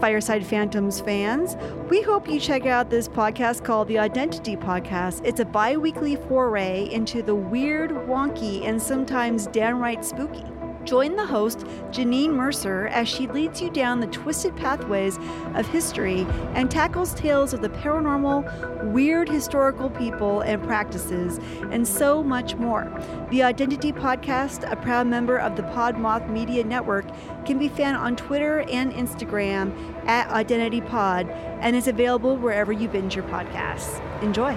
Fireside Phantoms fans. We hope you check out this podcast called The Identity Podcast. It's a bi weekly foray into the weird, wonky, and sometimes downright spooky. Join the host, Janine Mercer, as she leads you down the twisted pathways of history and tackles tales of the paranormal, weird historical people and practices, and so much more. The Identity Podcast, a proud member of the Podmoth Media Network, can be found on Twitter and Instagram at Identity Pod and is available wherever you binge your podcasts. Enjoy.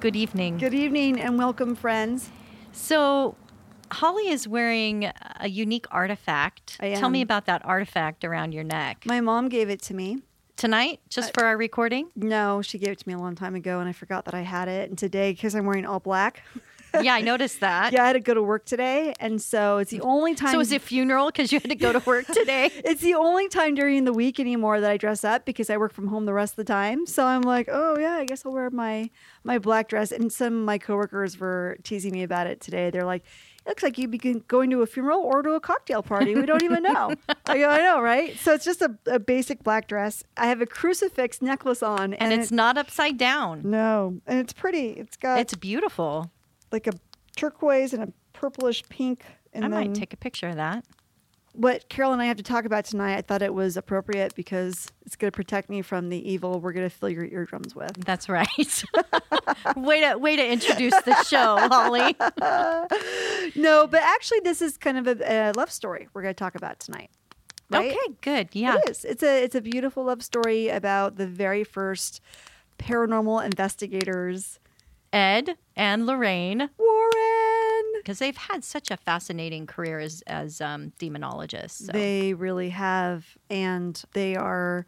Good evening. Good evening and welcome, friends. So, Holly is wearing a unique artifact. Tell me about that artifact around your neck. My mom gave it to me. Tonight, just for our recording? No, she gave it to me a long time ago and I forgot that I had it. And today, because I'm wearing all black, yeah, I noticed that. yeah, I had to go to work today. And so it's the only time. So, is it funeral because you had to go to work today? It's the only time during the week anymore that I dress up because I work from home the rest of the time. So I'm like, oh yeah, I guess I'll wear my my black dress. And some of my coworkers were teasing me about it today. They're like, it looks like you'd be going to a funeral or to a cocktail party. We don't even know. I go, I know, right? So it's just a, a basic black dress. I have a crucifix necklace on, and it's it- not upside down. no, and it's pretty. It's got It's beautiful. Like a turquoise and a purplish pink. And I might take a picture of that. what Carol and I have to talk about tonight. I thought it was appropriate because it's going to protect me from the evil we're going to fill your eardrums with. That's right. way to way to introduce the show, Holly. No, but actually, this is kind of a, a love story we're going to talk about tonight. Right? Okay, good. Yeah. It is. It's a it's a beautiful love story about the very first paranormal investigators, Ed and Lorraine, Warren. because they've had such a fascinating career as as um, demonologists. So. They really have, and they are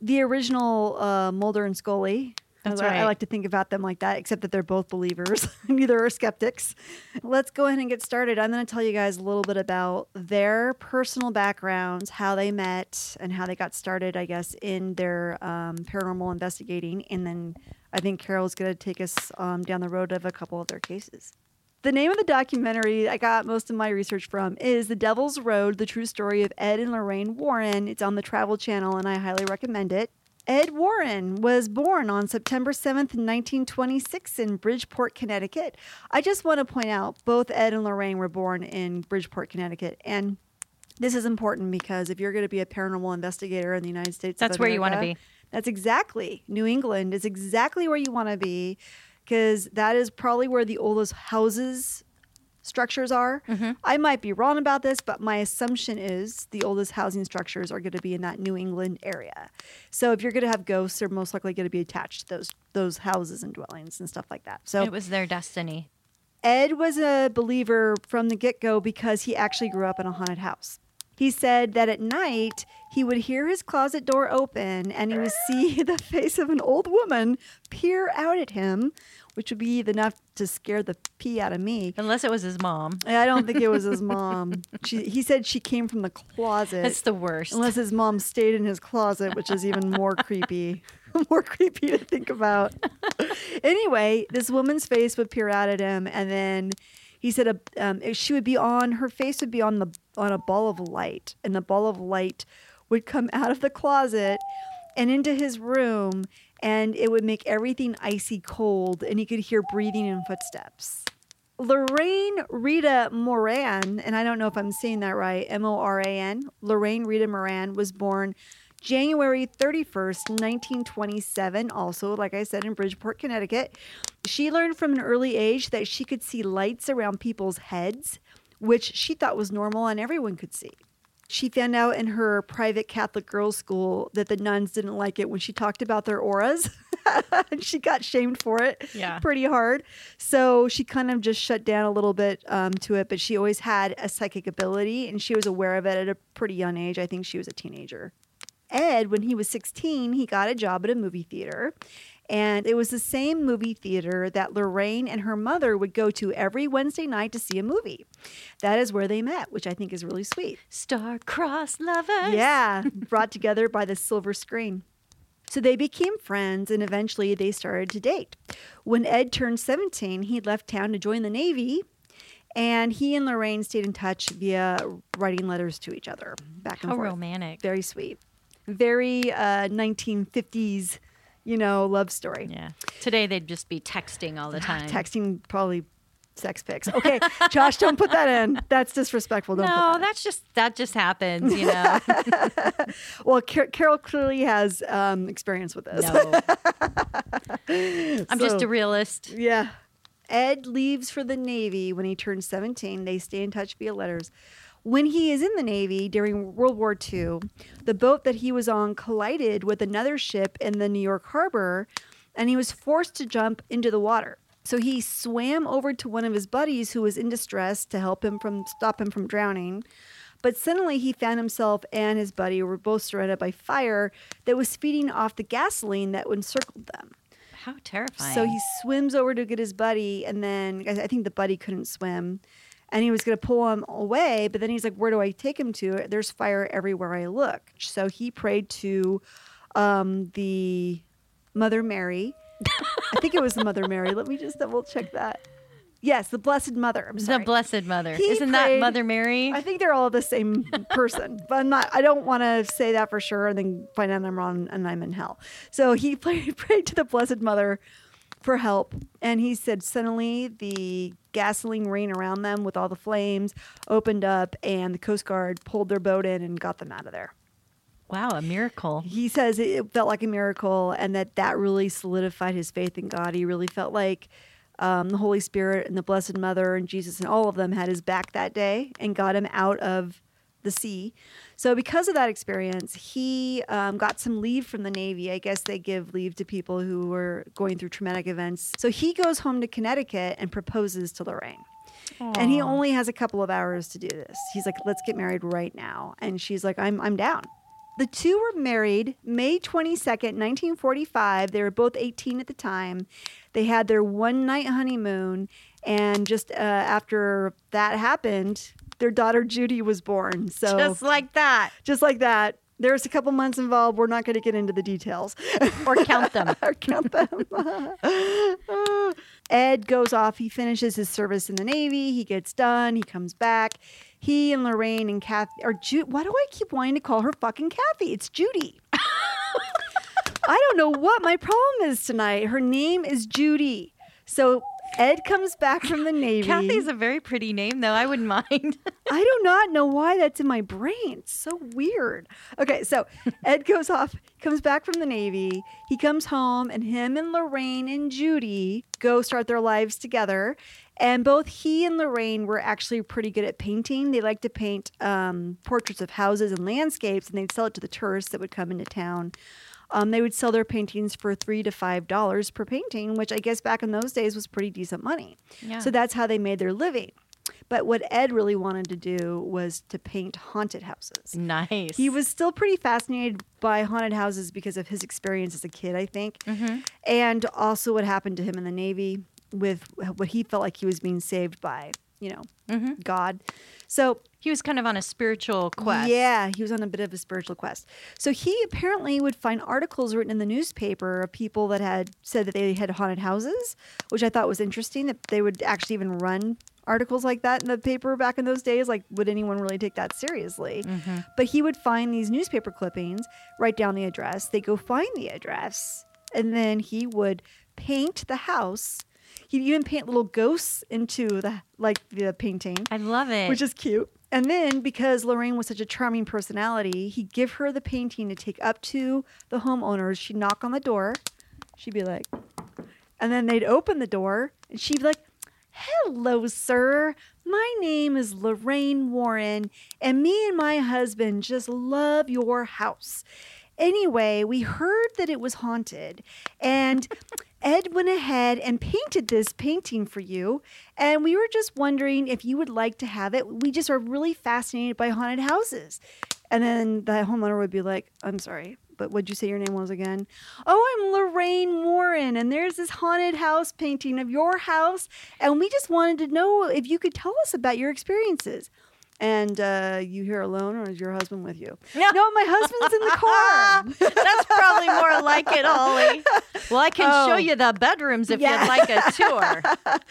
the original uh, Mulder and Scully. That's I, I like to think about them like that, except that they're both believers. Neither are skeptics. Let's go ahead and get started. I'm going to tell you guys a little bit about their personal backgrounds, how they met, and how they got started, I guess, in their um, paranormal investigating. And then I think Carol's going to take us um, down the road of a couple of their cases. The name of the documentary I got most of my research from is The Devil's Road The True Story of Ed and Lorraine Warren. It's on the Travel Channel, and I highly recommend it. Ed Warren was born on September 7th, 1926, in Bridgeport, Connecticut. I just want to point out both Ed and Lorraine were born in Bridgeport, Connecticut. And this is important because if you're going to be a paranormal investigator in the United States, That's where you wanna be. That's exactly. New England is exactly where you want to be because that is probably where the oldest houses structures are. Mm-hmm. I might be wrong about this, but my assumption is the oldest housing structures are going to be in that New England area. So if you're going to have ghosts, they're most likely going to be attached to those those houses and dwellings and stuff like that. So it was their destiny. Ed was a believer from the get go because he actually grew up in a haunted house. He said that at night he would hear his closet door open and he would see the face of an old woman peer out at him, which would be enough to scare the pee out of me. Unless it was his mom. I don't think it was his mom. She, he said she came from the closet. That's the worst. Unless his mom stayed in his closet, which is even more creepy. more creepy to think about. anyway, this woman's face would peer out at him, and then he said a, um, she would be on her face would be on the on a ball of light, and the ball of light would come out of the closet and into his room, and it would make everything icy cold, and he could hear breathing and footsteps. Lorraine Rita Moran, and I don't know if I'm saying that right, M O R A N, Lorraine Rita Moran was born January 31st, 1927, also, like I said, in Bridgeport, Connecticut. She learned from an early age that she could see lights around people's heads, which she thought was normal and everyone could see. She found out in her private Catholic girls' school that the nuns didn't like it when she talked about their auras. and she got shamed for it Yeah. pretty hard. So she kind of just shut down a little bit um, to it, but she always had a psychic ability and she was aware of it at a pretty young age. I think she was a teenager. Ed, when he was 16, he got a job at a movie theater. And it was the same movie theater that Lorraine and her mother would go to every Wednesday night to see a movie. That is where they met, which I think is really sweet. Star-crossed lovers. Yeah, brought together by the silver screen. So they became friends and eventually they started to date. When Ed turned 17, he left town to join the Navy. And he and Lorraine stayed in touch via writing letters to each other back and How forth. romantic. Very sweet. Very uh, 1950s, you know, love story. Yeah. Today they'd just be texting all the time. Texting probably sex pics. Okay, Josh, don't put that in. That's disrespectful. Don't no, put that. that's just that just happens, you know. Well, Car- Carol clearly has um, experience with this. no. I'm just a realist. Yeah. Ed leaves for the Navy when he turns 17. They stay in touch via letters. When he is in the Navy during World War II, the boat that he was on collided with another ship in the New York harbor and he was forced to jump into the water. So he swam over to one of his buddies who was in distress to help him from stop him from drowning. But suddenly he found himself and his buddy were both surrounded by fire that was feeding off the gasoline that encircled them. How terrifying. So he swims over to get his buddy, and then I I think the buddy couldn't swim, and he was going to pull him away. But then he's like, "Where do I take him to? There's fire everywhere I look." So he prayed to um, the Mother Mary. I think it was the Mother Mary. Let me just double check that. Yes, the Blessed Mother. I'm the. Blessed Mother. He Isn't that Mother Mary? I think they're all the same person, but I'm not. I don't want to say that for sure, and then find out I'm wrong and I'm in hell. So he prayed, prayed to the Blessed Mother for help, and he said suddenly the gasoline rain around them with all the flames opened up, and the Coast Guard pulled their boat in and got them out of there. wow, a miracle. He says it felt like a miracle, and that that really solidified his faith in God. He really felt like. Um, the Holy Spirit and the Blessed Mother and Jesus and all of them had his back that day and got him out of the sea. So, because of that experience, he um, got some leave from the Navy. I guess they give leave to people who were going through traumatic events. So, he goes home to Connecticut and proposes to Lorraine. And he only has a couple of hours to do this. He's like, let's get married right now. And she's like, I'm, I'm down. The two were married May 22nd, 1945. They were both 18 at the time. They had their one night honeymoon. And just uh, after that happened, their daughter Judy was born. So Just like that. just like that. There's a couple months involved. We're not going to get into the details Or count them. or count them. Ed goes off. He finishes his service in the Navy. He gets done. He comes back. He and Lorraine and Kathy or Ju- Why do I keep wanting to call her fucking Kathy? It's Judy. I don't know what my problem is tonight. Her name is Judy. So Ed comes back from the Navy. Kathy's a very pretty name, though. I wouldn't mind. I do not know why that's in my brain. It's so weird. Okay, so Ed goes off, comes back from the Navy. He comes home, and him and Lorraine and Judy go start their lives together. And both he and Lorraine were actually pretty good at painting. They like to paint um, portraits of houses and landscapes, and they'd sell it to the tourists that would come into town. Um, they would sell their paintings for three to five dollars per painting, which I guess back in those days was pretty decent money. Yeah. So that's how they made their living. But what Ed really wanted to do was to paint haunted houses. nice. He was still pretty fascinated by haunted houses because of his experience as a kid, I think, and also what happened to him in the Navy with what he felt like he was being saved by, you know, mm-hmm. God. So He was kind of on a spiritual quest. yeah, he was on a bit of a spiritual quest. So he apparently would find articles written in the newspaper of people that had said that they had haunted houses, which I thought was interesting that they would actually even run articles like that in the paper back in those days. Like, would anyone really take that seriously? Mm-hmm. But he would find these newspaper clippings, write down the address, they go find the address, and then he would paint the house. He'd even paint little ghosts into the like the painting I love it. which is cute. And then because Lorraine was such a charming personality, he'd give her the painting to take up to the homeowners. She'd knock on the door. She'd be like, and then they'd open the door and she'd be like, Hello, sir. My name is Lorraine Warren, and me and my husband just love your house. anyway, we heard that it was haunted, and Ed went ahead and painted this painting for you. And we were just wondering if you would like to have it. We just are really fascinated by haunted houses. And then the homeowner would be like, I'm sorry, but what'd you say your name was again? Oh, I'm Lorraine Warren, and there's this haunted house painting of your house. And we just wanted to know if you could tell us about your experiences. And uh, you here alone, or is your husband with you? Yeah. No, my husband's in the car. That's probably more like it, Ollie. Well, I can Oh. show you the bedrooms if Yeah. you'd like a tour.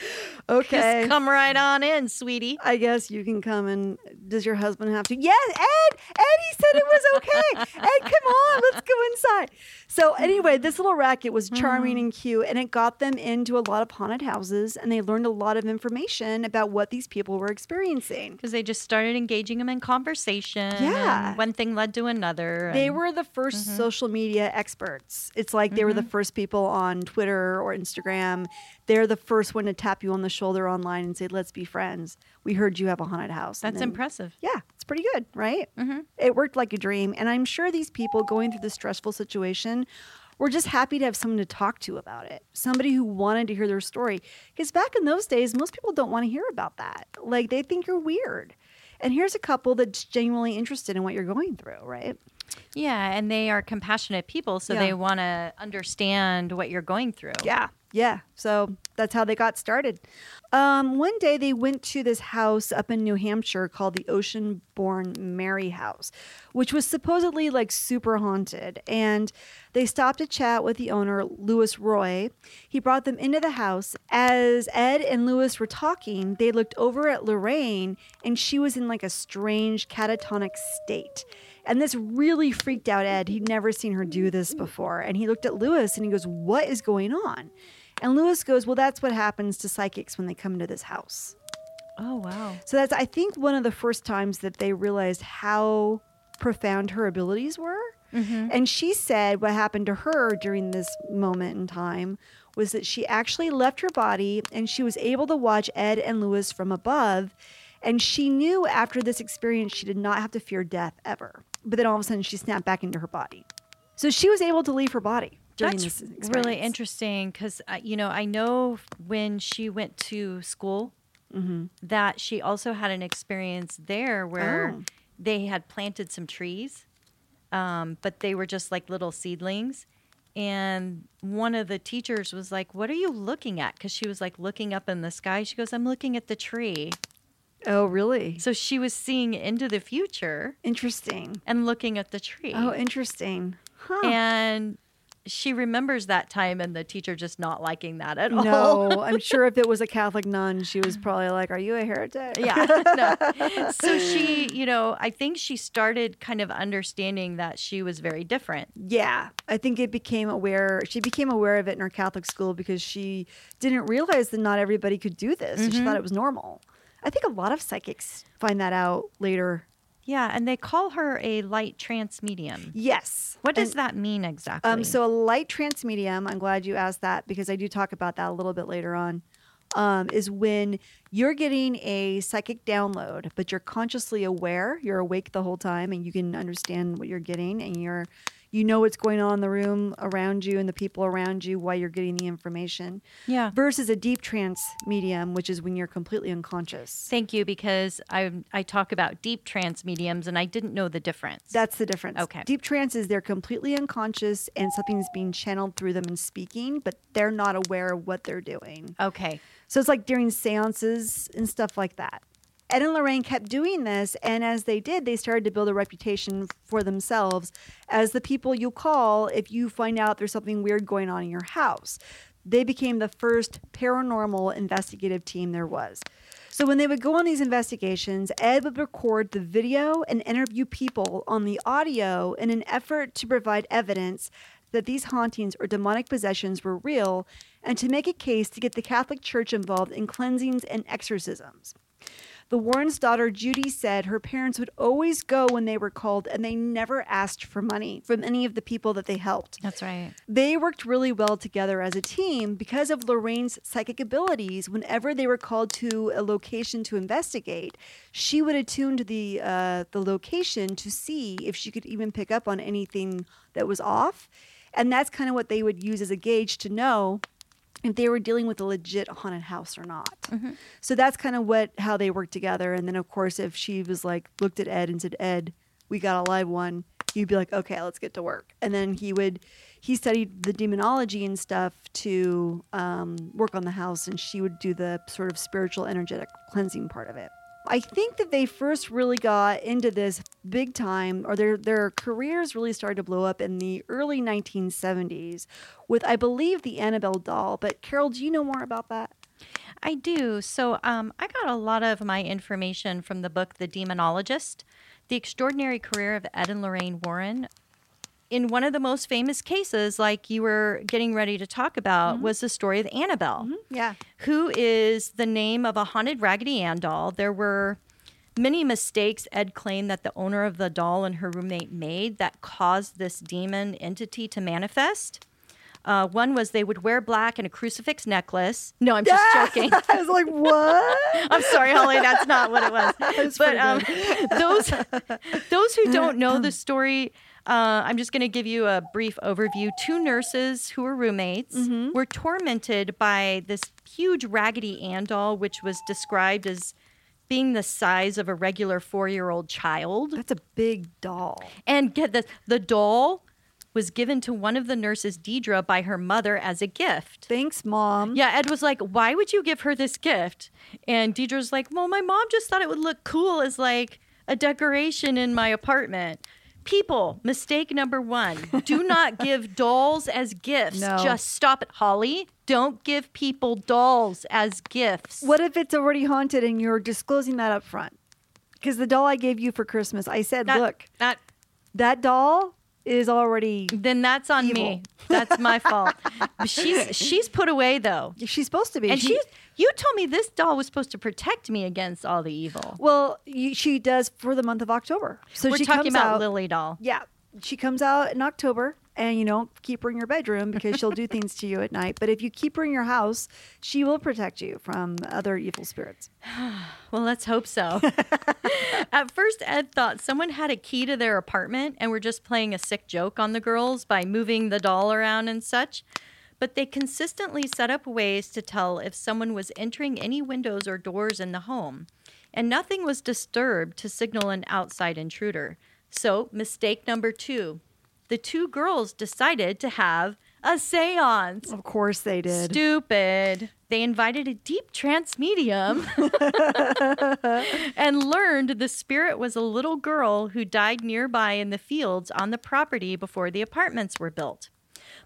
okay. Just come right on in, sweetie. I guess you can come and does your husband have to? Yes, Ed. Ed, he said it was okay. Ed, come on, let's go inside. So anyway, this little racket was charming and cute, and it got them into a lot of haunted houses, and they learned a lot of information about what these people were experiencing. Because they just started engaging them in conversation. Yeah. and one thing led to another. They were the 1st social media experts. It's like they were the first people on Twitter or Instagram. They're the first one to tap you on the shoulder online and say, "Let's be friends. We heard you have a haunted house." That's then- impressive. Yeah, it's pretty good, right? Mm-hmm. It worked like a dream. And I'm sure these people going through this stressful situation were just happy to have someone to talk to about it. Somebody who wanted to hear their story. Because back in those days, most people don't want to hear about that. Like they think you're weird. And here's a couple that's genuinely interested in what you're going through, right? Yeah, and they are compassionate people, so Yeah. they want to understand what you're going through. Yeah, yeah. So that's how they got started. Um, one day they went to this house up in New Hampshire called the Ocean Born Mary House, which was supposedly like super haunted. And they stopped to chat with the owner, Louis Roy. He brought them into the house. As Ed and Louis were talking, they looked over at Lorraine, and she was in like a strange catatonic state. And this really freaked out Ed. He'd never seen her do this before. And he looked at Louis and he goes, What is going on? And Louis goes, Well, that's what happens to psychics when they come into this house. Oh, wow. So that's, I think, one of the first times that they realized how profound her abilities were. Mm-hmm. And she said what happened to her during this moment in time was that she actually left her body and she was able to watch Ed and Louis from above. And she knew after this experience she did not have to fear death ever. But then all of a sudden she snapped back into her body. So she was able to leave her body during That's this really interesting because, uh, you know, I know when she went to school Mm-hmm. that she also had an experience there where Oh. they had planted some trees, um, but they were just like little seedlings. And one of the teachers was like, What are you looking at? Because she was like looking up in the sky. She goes, I'm looking at the tree. Oh, really? So she was seeing into the future Interesting. and looking at the tree. Oh, interesting. Huh. and she remembers that time and the teacher just not liking that at all. No, I'm sure if it was a Catholic nun, she was probably like, "Are you a heretic?" yeah. No. So she, you know, I think she started kind of understanding that she was very different. Yeah, I think it became aware. She became aware of it in her Catholic school because she didn't realize that not everybody could do this. and She mm-hmm. thought it was normal. I think a lot of psychics find that out later. Yeah, and they call her a light trance medium. Yes. What does And, that mean exactly? Um, so a light trance medium. I'm glad you asked that because I do talk about that a little bit later on. Um, is when you're getting a psychic download, but you're consciously aware, you're awake the whole time, and you can understand what you're getting, and you're, you know what's going on in the room around you and the people around you while you're getting the information. yeah. Versus a deep trance medium, which is when you're completely unconscious. Thank you because I I talk about deep trance mediums and I didn't know the difference. That's the difference. Okay. Deep trance is they're completely unconscious and something's being channeled through them and speaking, but they're not aware of what they're doing. okay. So it's like during seances and stuff like that. Ed and Lorraine kept doing this, and as they did, they started to build a reputation for themselves as the people you call if you find out there's something weird going on in your house. They became the first paranormal investigative team there was. So when they would go on these investigations, Ed would record the video and interview people on the audio in an effort to provide evidence that these hauntings or demonic possessions were real and to make a case to get the Catholic Church involved in cleansings and exorcisms. The Warrens' daughter Judy said her parents would always go when they were called and they never asked for money from any of the people that they helped. That's right. They worked really well together as a team because of Lorraine's psychic abilities. Whenever they were called to a location to investigate, she would attune to the uh, the location to see if she could even pick up on anything that was off, and that's kind of what they would use as a gauge to know if they were dealing with a legit haunted house or not. So that's kind of what how they worked together. And then of course, if she was like looked at Ed and said, "Ed, we got a live one," he'd be like, "Okay, let's get to work." And then he would he studied the demonology and stuff to um, work on the house, and she would do the sort of spiritual, energetic cleansing part of it. I think that they first really got into this big time, or their their careers really started to blow up in the early 1970s with, I believe, the Annabelle doll. But Carol, do you know more about that? I do. So um, I got a lot of my information from the book The Demonologist, The Extraordinary Career of Ed and Lorraine Warren. In one of the most famous cases, like you were getting ready to talk about, was the story of Annabelle, Yeah. who is the name of a haunted Raggedy Ann doll. There were many mistakes Ed claimed that the owner of the doll and her roommate made that caused this demon entity to manifest. Uh, one was they would wear black and a crucifix necklace. No, I'm just joking. I was like, what? I'm sorry, Holly. That's not what it was. was but um, those those who don't know the story, uh, I'm just going to give you a brief overview. Two nurses who were roommates Mm-hmm. were tormented by this huge Raggedy Ann doll, which was described as being the size of a regular four-year-old child. That's a big doll. And get this, the doll was given to one of the nurses, Deidre, by her mother as a gift. Thanks, mom. Yeah, Ed was like, "Why would you give her this gift?" And Deidre's like, "Well, my mom just thought it would look cool as like a decoration in my apartment." People, mistake number one: do not give dolls as gifts. No. Just stop it, Holly. Don't give people dolls as gifts. What if it's already haunted and you're disclosing that up front? Because the doll I gave you for Christmas, I said, That- look, that that doll is already. then that's on me. That's my fault. she's she's put away though, She's supposed to be. and She- she's. You told me this doll was supposed to protect me against all the evil. Well, you, she does for the month of October. So We're she talking comes about out, Lily doll. Yeah, she comes out in October, and you don't keep her in your bedroom because she'll do things to you at night. But if you keep her in your house, she will protect you from other evil spirits. Well, let's hope so. At first, Ed thought someone had a key to their apartment and were just playing a sick joke on the girls by moving the doll around and such. But they consistently set up ways to tell if someone was entering any windows or doors in the home. And nothing was disturbed to signal an outside intruder. So, mistake number two the two girls decided to have a seance. Of course, they did. Stupid. They invited a deep trance medium and learned the spirit was a little girl who died nearby in the fields on the property before the apartments were built.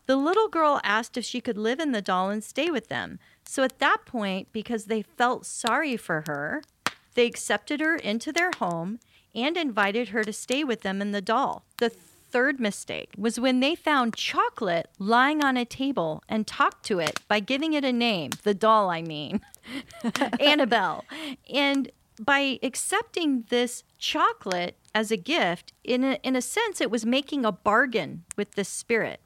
The little girl asked if she could live in the doll and stay with them. So at that point, because they felt sorry for her, they accepted her into their home and invited her to stay with them in the doll. The third mistake was when they found chocolate lying on a table and talked to it by giving it a name, the doll, I mean, Annabelle. And by accepting this chocolate as a gift, in a, in a sense, it was making a bargain with the spirit.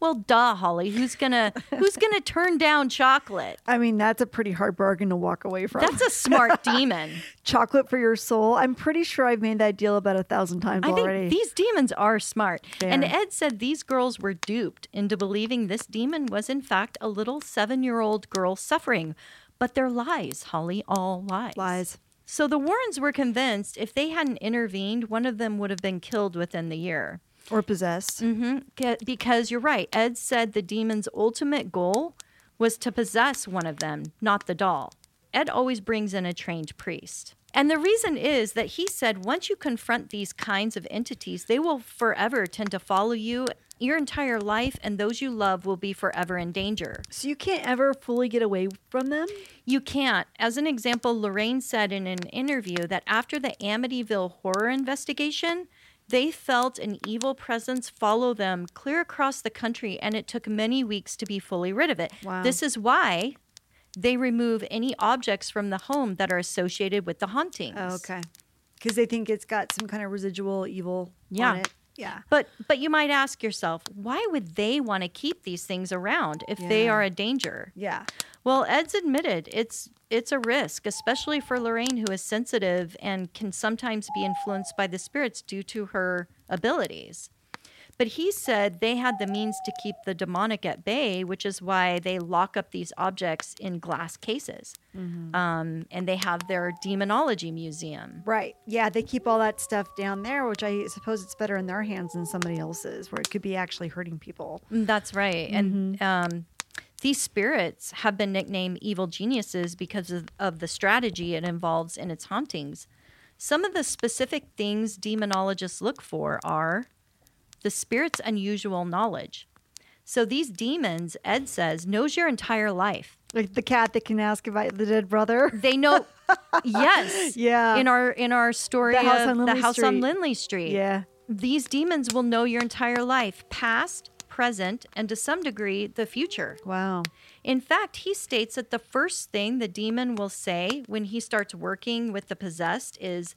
Well, duh, Holly. Who's gonna Who's gonna turn down chocolate? I mean, that's a pretty hard bargain to walk away from. That's a smart demon. chocolate for your soul. I'm pretty sure I've made that deal about a thousand times I already. think these demons are smart. And Ed said these girls were duped into believing this demon was, in fact, a little seven year old girl suffering. But they're lies, Holly, all lies. Lies. So the Warrens were convinced if they hadn't intervened, one of them would have been killed within the year. Or possessed. hmm Because you're right. Ed said the demon's ultimate goal was to possess one of them, not the doll. Ed always brings in a trained priest. And the reason is that he said once you confront these kinds of entities, they will forever tend to follow you your entire life, and those you love will be forever in danger. So you can't ever fully get away from them? You can't. As an example, Lorraine said in an interview that after the Amityville horror investigation, they felt an evil presence follow them clear across the country, and it took many weeks to be fully rid of it. Wow. This is why they remove any objects from the home that are associated with the hauntings. Oh, okay. Because they think it's got some kind of residual evil Yeah. on it. Yeah. But but you might ask yourself, why would they want to keep these things around if they are a danger? Yeah. Well, Ed's admitted it's it's a risk, especially for Lorraine, who is sensitive and can sometimes be influenced by the spirits due to her abilities. But he said they had the means to keep the demonic at bay, which is why they lock up these objects in glass cases. Um, and they have their demonology museum. Right. Yeah. They keep all that stuff down there, which I suppose it's better in their hands than somebody else's, where it could be actually hurting people. Mm, That's right. And um, these spirits have been nicknamed evil geniuses because of, of the strategy it involves in its hauntings. Some of the specific things demonologists look for are the spirit's unusual knowledge. So these demons, Ed says, knows your entire life. Like the cat that can ask about the dead brother. They know, yes, Yeah. In our in our story The house on the house on Lindley Street, Yeah. these demons will know your entire life, past, present, and to some degree, the future. Wow. In fact, he states that the first thing the demon will say when he starts working with the possessed is,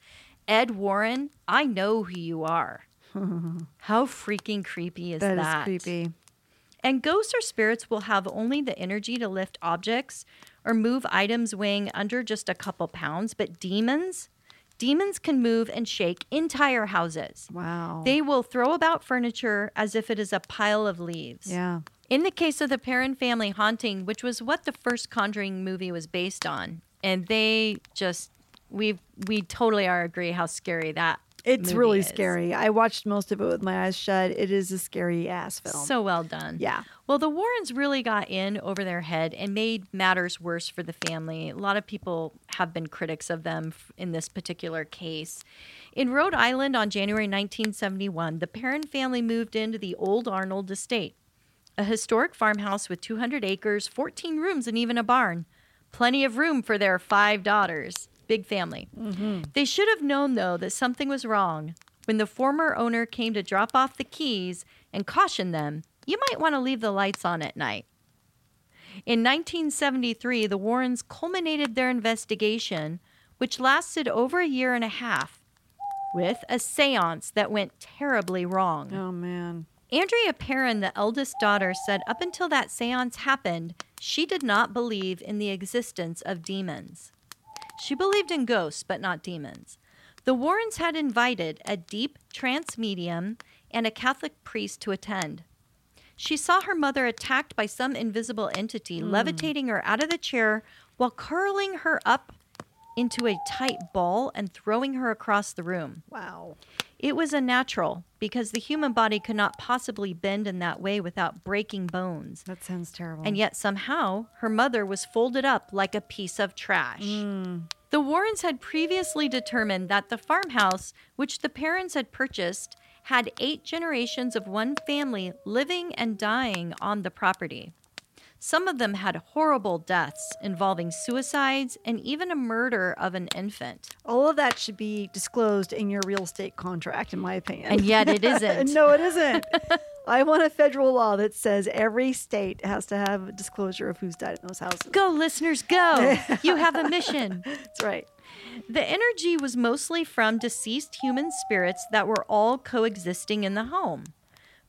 Ed Warren, I know who you are. How freaking creepy is that? that is creepy. And ghosts or spirits will have only the energy to lift objects or move items weighing under just a couple pounds, but demons, demons can move and shake entire houses. Wow. They will throw about furniture as if it is a pile of leaves. yeah. In the case of the Perron family haunting, which was what the first Conjuring movie was based on, and they just we we totally are agree how scary that It's really is. scary. I watched most of it with my eyes shut. It is a scary ass film. So well done. yeah. Well, the Warrens really got in over their head and made matters worse for the family. A lot of people have been critics of them in this particular case. In Rhode Island on January 1971, the Perron family moved into the Old Arnold Estate, a historic farmhouse with 200 acres, 14 rooms, and even a barn. Plenty of room for their five daughters. Big family. Mm-hmm. They should have known, though, that something was wrong when the former owner came to drop off the keys and cautioned them you might want to leave the lights on at night. In 1973, the Warrens culminated their investigation, which lasted over a year and a half, with a seance that went terribly wrong. Oh man. Andrea Perron, the eldest daughter, said up until that seance happened, she did not believe in the existence of demons. She believed in ghosts, but not demons. The Warrens had invited a deep trance medium and a Catholic priest to attend. She saw her mother attacked by some invisible entity, hmm. levitating her out of the chair while curling her up into a tight ball and throwing her across the room. Wow. It was unnatural because the human body could not possibly bend in that way without breaking bones. That sounds terrible. And yet, somehow, her mother was folded up like a piece of trash. Mm. The Warrens had previously determined that the farmhouse, which the parents had purchased, had eight generations of one family living and dying on the property. Some of them had horrible deaths involving suicides and even a murder of an infant. All of that should be disclosed in your real estate contract, in my opinion. And yet it isn't. no, it isn't. I want a federal law that says every state has to have a disclosure of who's died in those houses. Go, listeners, go. you have a mission. That's right. The energy was mostly from deceased human spirits that were all coexisting in the home.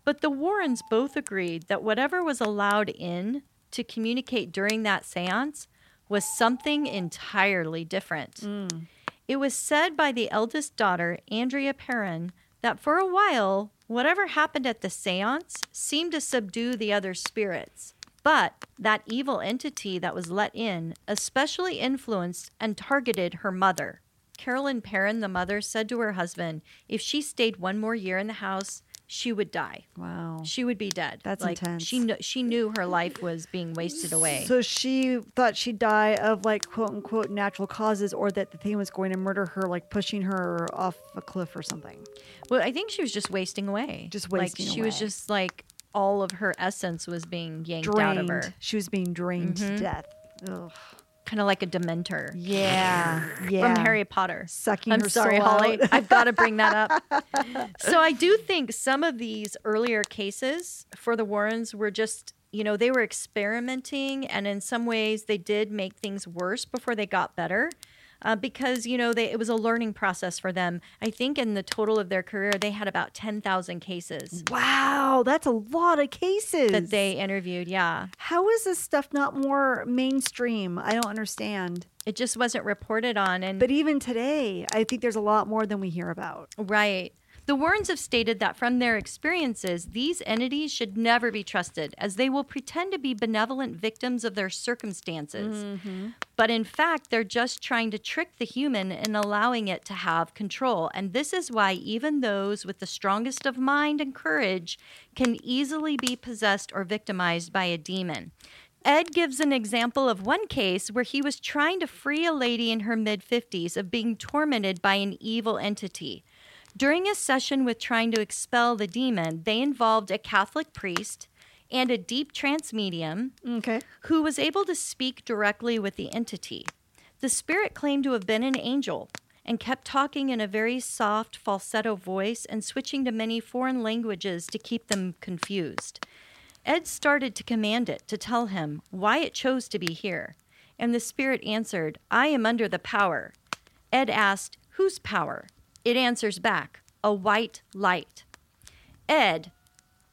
But the Warrens both agreed that whatever was allowed in to communicate during that seance was something entirely different. Mm. It was said by the eldest daughter, Andrea Perron, that for a while, whatever happened at the seance seemed to subdue the other spirits. But that evil entity that was let in especially influenced and targeted her mother. Carolyn Perron, the mother, said to her husband, if she stayed one more year in the house, she would die. Wow. She would be dead. That's like, intense. She kn- she knew her life was being wasted away. So she thought she'd die of like quote unquote natural causes, or that the thing was going to murder her, like pushing her off a cliff or something. well, I think she was just wasting away. Just like, wasting She was just like all of her essence was being yanked out of her, She was being drained Mm-hmm. to death. Ugh. Kind of like a dementor. Yeah. Yeah. From Harry Potter. Sucking I'm sorry, Holly. I've got to bring that up. so I do think some of these earlier cases for the Warrens were just you know, they were experimenting, and in some ways, they did make things worse before they got better. Uh, because you know they, it was a learning process for them. I think in the total of their career, they had about ten thousand cases Wow, that's a lot of cases. that they interviewed. Yeah, How is this stuff not more mainstream? I don't understand. it just wasn't reported on. And But even today, I think there's a lot more than we hear about. Right. The Warrens have stated that from their experiences, these entities should never be trusted as they will pretend to be benevolent victims of their circumstances. Mm-hmm. But in fact, they're just trying to trick the human and allowing it to have control. And this is why even those with the strongest of mind and courage can easily be possessed or victimized by a demon. Ed gives an example of one case where he was trying to free a lady in her mid 50s of being tormented by an evil entity. During a session with trying to expel the demon, they involved a Catholic priest and a deep trance medium Okay. who was able to speak directly with the entity. The spirit claimed to have been an angel and kept talking in a very soft falsetto voice and switching to many foreign languages to keep them confused. Ed started to command it to tell him why it chose to be here, and the spirit answered, I am under the power. Ed asked, Whose power? It answers back, A white light. Ed,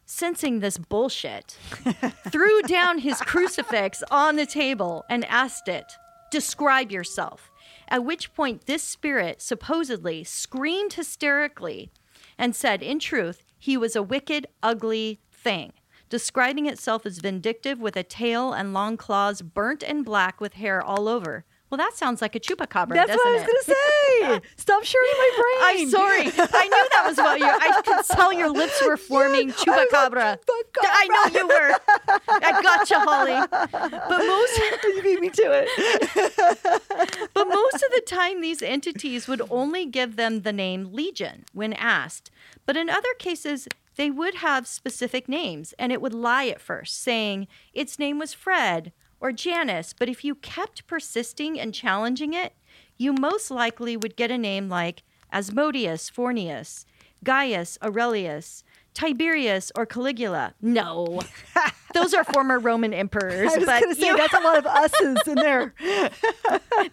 sensing this bullshit, threw down his crucifix on the table and asked it, Describe yourself. At which point, this spirit supposedly screamed hysterically and said, in truth, he was a wicked, ugly thing, describing itself as vindictive with a tail and long claws burnt and black with hair all over. Well, that sounds like a chupacabra, That's doesn't what I was going to say. Stop sharing my brain. I'm sorry. I knew that was what you. I could tell your lips were forming Yes, I chupacabra. chupacabra. I know you were. I got you, Holly. But most, you beat me to it. but most of the time, these entities would only give them the name Legion when asked. But in other cases, they would have specific names, and it would lie at first, saying its name was Fred or Janice. But if you kept persisting and challenging it, you most likely would get a name like Asmodeus Fornius, Gaius Aurelius, Tiberius, or Caligula. No, those are former Roman emperors. I was but say you- that's a lot of us's in there.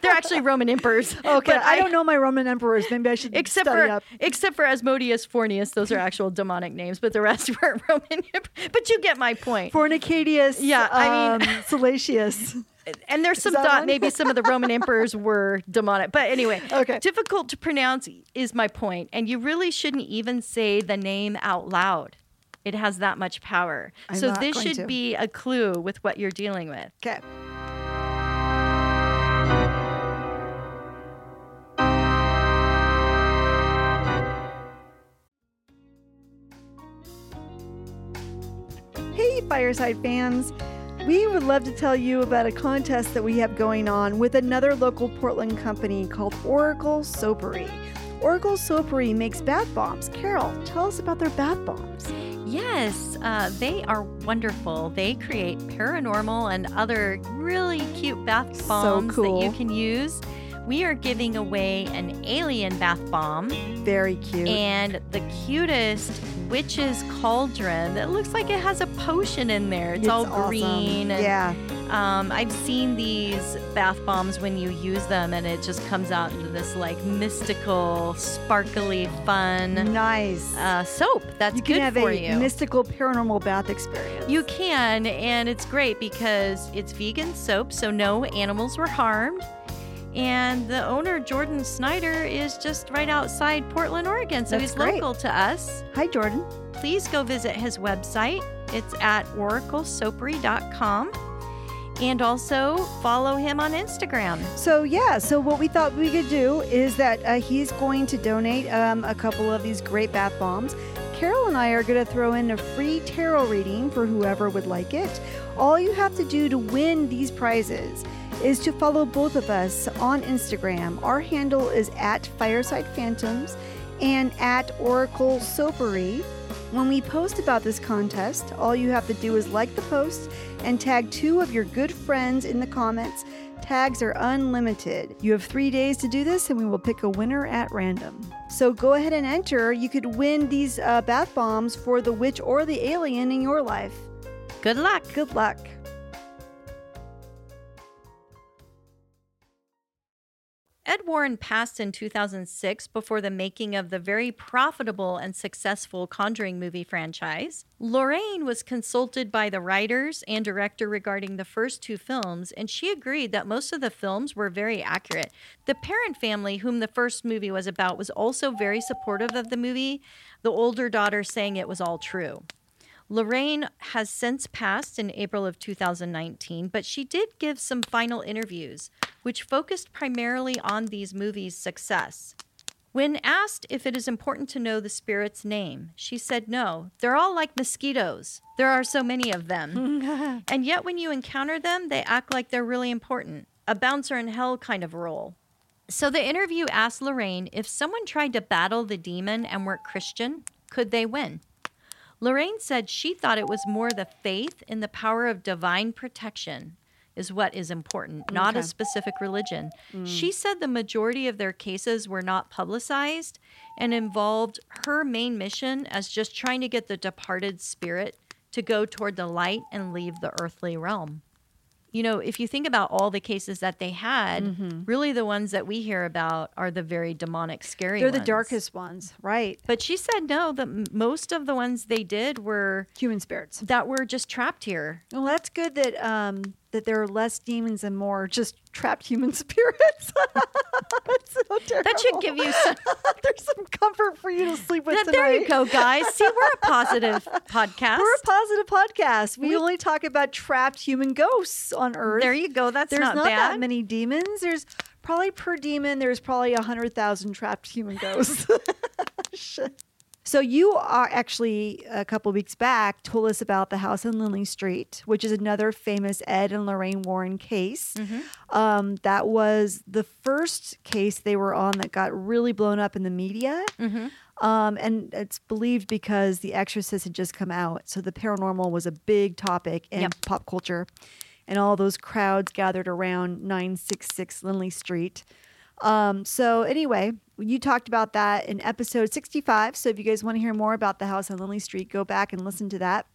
they're actually Roman emperors. Okay, But I, don't know my Roman emperors. Maybe I should Except study for up. except for Asmodeus Fornius, those are actual demonic names, but the rest were Roman. But you get my point. Fornicatius. Yeah, I mean- um, Salacius. and there's some thought one? maybe some of the Roman emperors were demonic. But anyway, Okay. difficult to pronounce is my point, and you really shouldn't even say the name out loud. It has that much power. I'm so this should to. be a clue with what you're dealing with. Okay. Hey, Fireside fans! We would love to tell you about a contest that we have going on with another local Portland company called Oracle Soapery. Oracle Soapery makes bath bombs. Carol, tell us about their bath bombs. Yes, uh, they are wonderful. They create paranormal and other really cute bath bombs cool. that you can use. We are giving away an alien bath bomb Very cute. and the cutest witch's cauldron that looks like it has a potion in there. It's, all awesome. green. and, Yeah. Um, I've seen these bath bombs when you use them, and it just comes out into this like mystical, sparkly, fun Nice. uh, soap. That's you good can have for a you. mystical paranormal bath experience. You can, and it's great because it's vegan soap, so no animals were harmed. And the owner, Jordan Snyder, is just right outside Portland, Oregon. So That's he's great. local to us. Hi, Jordan. Please go visit his website. It's at oraclesoapery.com. And also follow him on Instagram. So yeah, so what we thought we could do is that uh, he's going to donate um, a couple of these great bath bombs. Carol and I are going to throw in a free tarot reading for whoever would like it. All you have to do to win these prizes is to follow both of us on Instagram. Our handle is at Fireside Phantoms and at Oracle Soapery. When we post about this contest, all you have to do is like the post and tag two of your good friends in the comments. Tags are unlimited. You have three days to do this, and we will pick a winner at random. So go ahead and enter. You could win these uh, bath bombs for the witch or the alien in your life. Good luck. Good luck. Ed Warren passed in 2006 before the making of the very profitable and successful Conjuring movie franchise. Lorraine was consulted by the writers and director regarding the first two films, and she agreed that most of the films were very accurate. The Perron family, whom the first movie was about, was also very supportive of the movie, the older daughter saying it was all true. Lorraine has since passed in April of 2019, but she did give some final interviews, which focused primarily on these movies' success. When asked if it is important to know the spirit's name, she said no. They're all like mosquitoes. There are so many of them. and yet, when you encounter them, they act like they're really important. A bouncer in hell kind of role. So the interview asked Lorraine if someone tried to battle the demon and weren't Christian, could they win? Lorraine said she thought it was more the faith in the power of divine protection is what is important, not Okay. a specific religion. Mm. She said the majority of their cases were not publicized and involved her main mission as just trying to get the departed spirit to go toward the light and leave the earthly realm. You know, if you think about all the cases that they had, really the ones that we hear about are the very demonic, scary They're the darkest ones, right? But she said no, that most of the ones they did were Human spirits. that were just trapped here. Well, that's good that um that there are less demons and more just trapped human spirits. so. That should give you some. There's some comfort for you to sleep with tonight. there you go, guys. See, we're a positive podcast. We're a positive podcast. We, only talk about trapped human ghosts on Earth. there you go. That's There's not, not, bad. that many demons. There's probably per demon. There's probably a hundred thousand trapped human ghosts. Shit. So you are actually a couple weeks back told us about the house on Lindley Street, which is another famous Ed and Lorraine Warren case. Um, that was the first case they were on that got really blown up in the media. Um, and it's believed because The Exorcist had just come out. So the paranormal was a big topic in Yep. pop culture. And all those crowds gathered around 966 Lindley Street. Um, so, anyway, you talked about that in episode 65. So, if you guys want to hear more about the house on Lindley Street, go back and listen to that.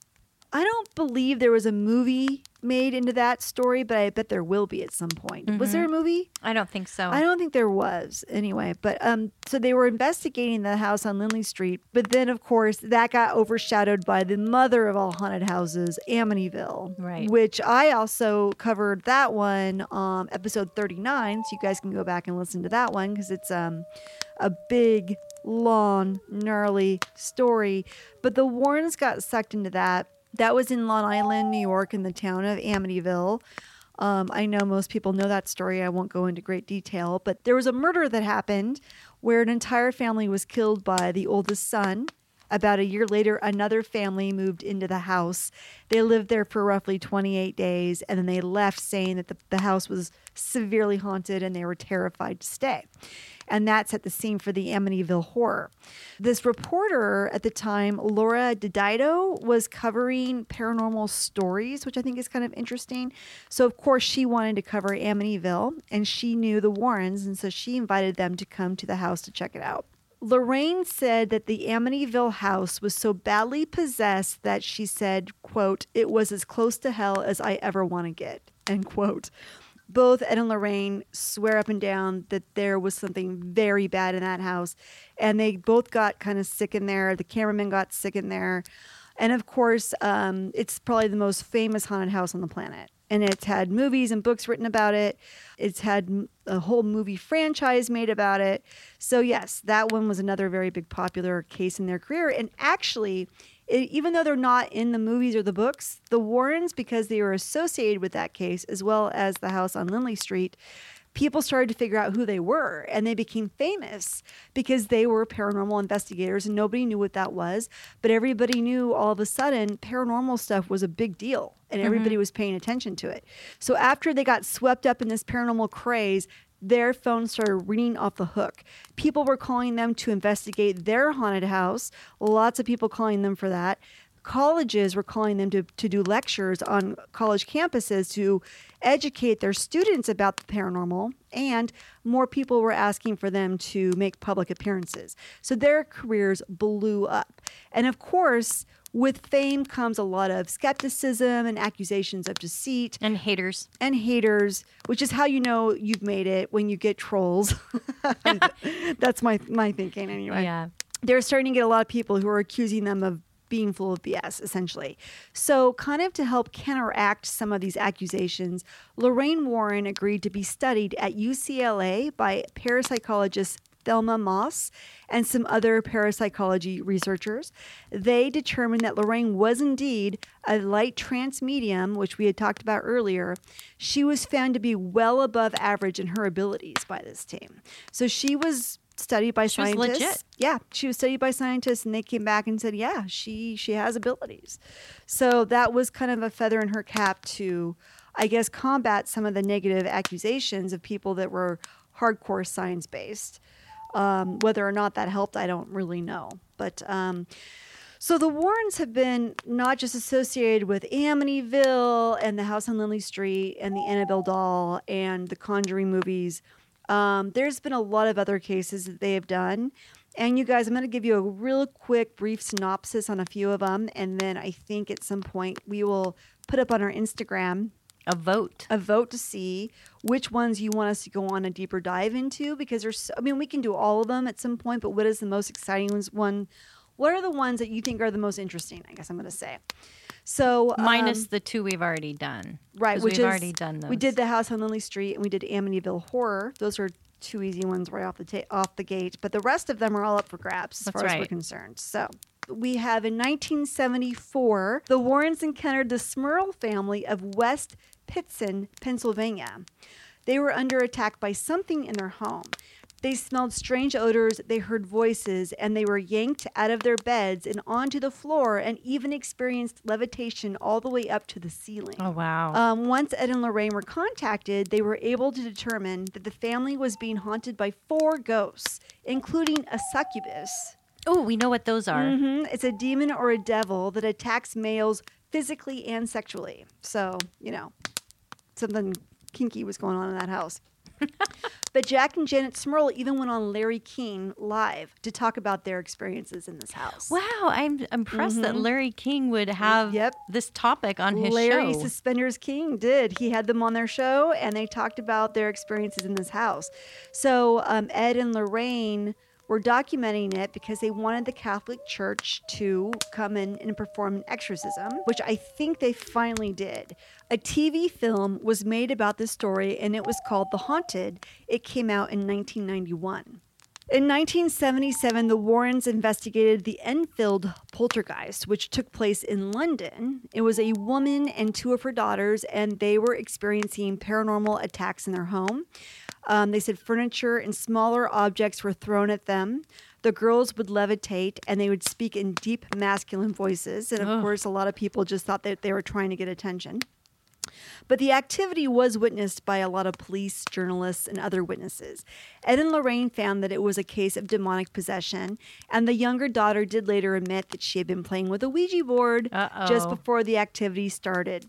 I don't believe there was a movie made into that story, but I bet there will be at some point. Was there a movie? I don't think so. I don't think there was anyway. But um, so they were investigating the house on Lindley Street, but then of course that got overshadowed by the mother of all haunted houses, Amityville, Right. Which I also covered that one, um, episode thirty nine. So you guys can go back and listen to that one because it's um, a big, long, gnarly story. But the Warrens got sucked into that. That was in Long Island, New York, in the town of Amityville. Um, I know most people know that story. I won't go into great detail, but there was a murder that happened where an entire family was killed by the oldest son. About a year later, another family moved into the house. They lived there for roughly 28 days and then they left saying that the, the house was severely haunted and they were terrified to stay. And that set the scene for the Amityville horror. This reporter at the time, Laura DiDio, was covering paranormal stories, which I think is kind of interesting. So, of course, she wanted to cover Amityville and she knew the Warrens. And so she invited them to come to the house to check it out. Lorraine said that the Amityville house was so badly possessed that she said, quote, it was as close to hell as I ever want to get, end quote. Both Ed and Lorraine swear up and down that there was something very bad in that house. And they both got kind of sick in there. The cameraman got sick in there. And of course, um, it's probably the most famous haunted house on the planet. And it's had movies and books written about it. It's had a whole movie franchise made about it. So, yes, that one was another very big popular case in their career. And actually, even though they're not in the movies or the books, the Warrens, because they were associated with that case, as well as the house on Lindley Street, people started to figure out who they were and they became famous because they were paranormal investigators and nobody knew what that was. But everybody knew all of a sudden paranormal stuff was a big deal and mm-hmm. everybody was paying attention to it. So after they got swept up in this paranormal craze, their phones started ringing off the hook. People were calling them to investigate their haunted house. Lots of people calling them for that. Colleges were calling them to, to do lectures on college campuses to educate their students about the paranormal, and more people were asking for them to make public appearances. So their careers blew up. And of course, with fame comes a lot of skepticism and accusations of deceit And haters. and haters, which is how you know you've made it when you get trolls. That's my my thinking anyway. Yeah. They're starting to get a lot of people who are accusing them of being full of BS, essentially. So, kind of to help counteract some of these accusations, Lorraine Warren agreed to be studied at UCLA by parapsychologist Thelma Moss and some other parapsychology researchers. They determined that Lorraine was indeed a light trance medium, which we had talked about earlier. She was found to be well above average in her abilities by this team. So she was studied by She was scientists. legit. Yeah, she was studied by scientists, and they came back and said, "Yeah, she she has abilities." So that was kind of a feather in her cap to, I guess, combat some of the negative accusations of people that were hardcore science based. Um, whether or not that helped, I don't really know. But um, so the Warrens have been not just associated with Amityville and the House on Lindley Street and the Annabelle doll and the Conjuring movies. Um, there's been a lot of other cases that they have done. And you guys, I'm going to give you a real quick, brief synopsis on a few of them. And then I think at some point we will put up on our Instagram A vote. a vote to see which ones you want us to go on a deeper dive into because there's so- I mean we can do all of them at some point but what is the most exciting ones one what are the ones that you think are the most interesting I guess I'm going to say so Minus um, the two we've already done. right? which we've is already done those. we did the house on Lindley Street and we did Amityville horror those are two easy ones right off the ta- off the gate but the rest of them are all up for grabs as That's far as we're concerned so we have in 1974 the Warrens encountered the Smurl family of West Pittston, Pennsylvania. They were under attack by something in their home. They smelled strange odors, they heard voices, and they were yanked out of their beds and onto the floor and even experienced levitation all the way up to the ceiling. Oh wow. Um, once Ed and Lorraine were contacted, they were able to determine that the family was being haunted by four ghosts, including a succubus. oh, we know what those are. hmm It's a demon or a devil that attacks males physically and sexually. So, you know, something kinky was going on in that house. but Jack and Janet Smurl even went on Larry King live to talk about their experiences in this house. Wow, I'm impressed that Larry King would have Mm-hmm. Yep. this topic on his Larry show. Larry Suspenders King did. He had them on their show and they talked about their experiences in this house. So um, Ed and Lorraine were documenting it because they wanted the Catholic Church to come in and perform an exorcism, which I think they finally did. A TV film was made about this story and it was called The Haunted. It came out in 1991. In 1977, the Warrens investigated the Enfield poltergeist, which took place in London. It was a woman and two of her daughters, and they were experiencing paranormal attacks in their home. Um, they said furniture and smaller objects were thrown at them. The girls would levitate and they would speak in deep masculine voices. And of course, a lot of people just thought that they were trying to get attention. But the activity was witnessed by a lot of police, journalists, and other witnesses. Ed and Lorraine found that it was a case of demonic possession, and the younger daughter did later admit that she had been playing with a Ouija board just Uh-oh. before the activity started.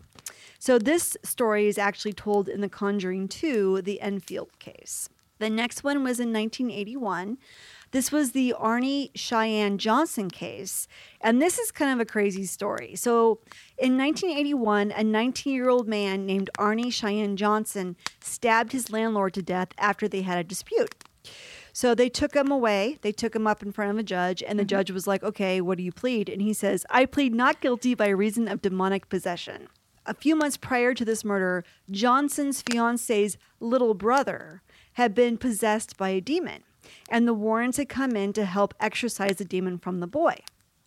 So this story is actually told in The Conjuring 2, the Enfield case. The next one was in 1981. This was the Arne Cheyenne Johnson case. And this is kind of a crazy story. So, in 1981, a 19 year old man named Arne Cheyenne Johnson stabbed his landlord to death after they had a dispute. So they took him away. They took him up in front of a judge, and the mm-hmm. judge was like, Okay, what do you plead? And he says, I plead not guilty by reason of demonic possession. A few months prior to this murder, Johnson's fiance's little brother had been possessed by a demon, and the Warrens had come in to help exorcise the demon from the boy.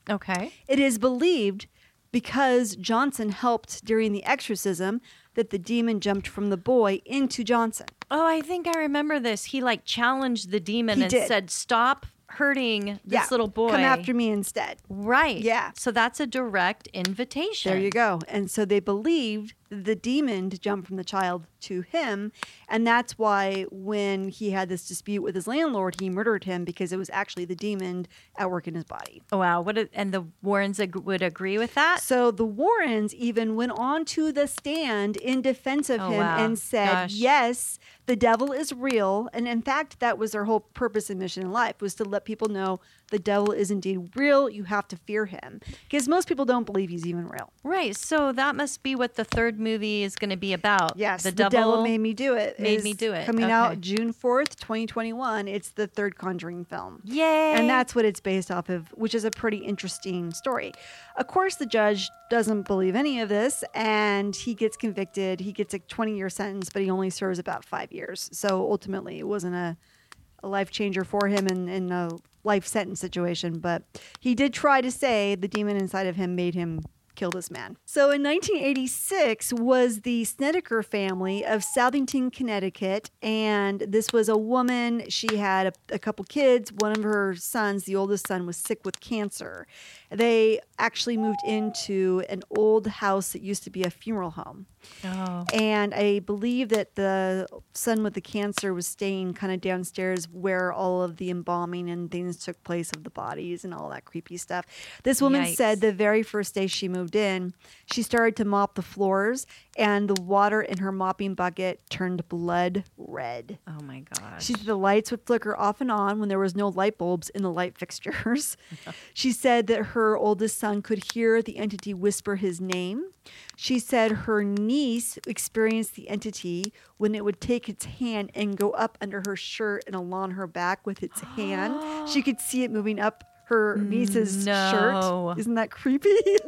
okay. It is believed because Johnson helped during the exorcism that the demon jumped from the boy into Johnson. Oh, I think I remember this. He like challenged the demon He and did. said, "Stop hurting this Yeah, little boy." Come after me instead. Right. Yeah. So that's a direct invitation. There you go. And so they believed the demon to jump from the child to him. And that's why when he had this dispute with his landlord, he murdered him because it was actually the demon at work in his body. Oh, wow. What? A, and the Warrens ag- would agree with that. So the Warrens even went on to the stand in defense of Oh, him wow. and said, Gosh. "Yes, the devil is real." And in fact, that was their whole purpose and mission in life was to let people know the devil is indeed real. You have to fear him because most people don't believe he's even real. Right. So that must be what the third movie is going to be about. Yes, The, the, devil, made me do it. made me do it. Coming Okay. out June fourth, twenty twenty one. It's the third Conjuring film. Yay. And that's what it's based off of, which is a pretty interesting story. Of course, the judge doesn't believe any of this and he gets convicted. He gets a 20 year sentence, but he only serves about five years. So ultimately, it wasn't a, a life changer for him in, in a life sentence situation. But he did try to say the demon inside of him made him kill this man. So in 1986 was the Snedeker family of Southington, Connecticut. And this was a woman. She had a, a couple kids. One of her sons, the oldest son, was sick with cancer. They actually moved into an old house that used to be a funeral home. Oh. And I believe that the son with the cancer was staying kind of downstairs where all of the embalming and things took place of the bodies and all that creepy stuff. This woman Yikes. said the very first day she moved in, she started to mop the floors and the water in her mopping bucket turned blood red. Oh my gosh. She said the lights would flicker off and on when there was no light bulbs in the light fixtures. she said that her oldest son could hear the entity whisper his name. She said her niece experienced the entity when it would take its hand and go up under her shirt and along her back with its hand. She could see it moving up her niece's No. shirt. Isn't that creepy?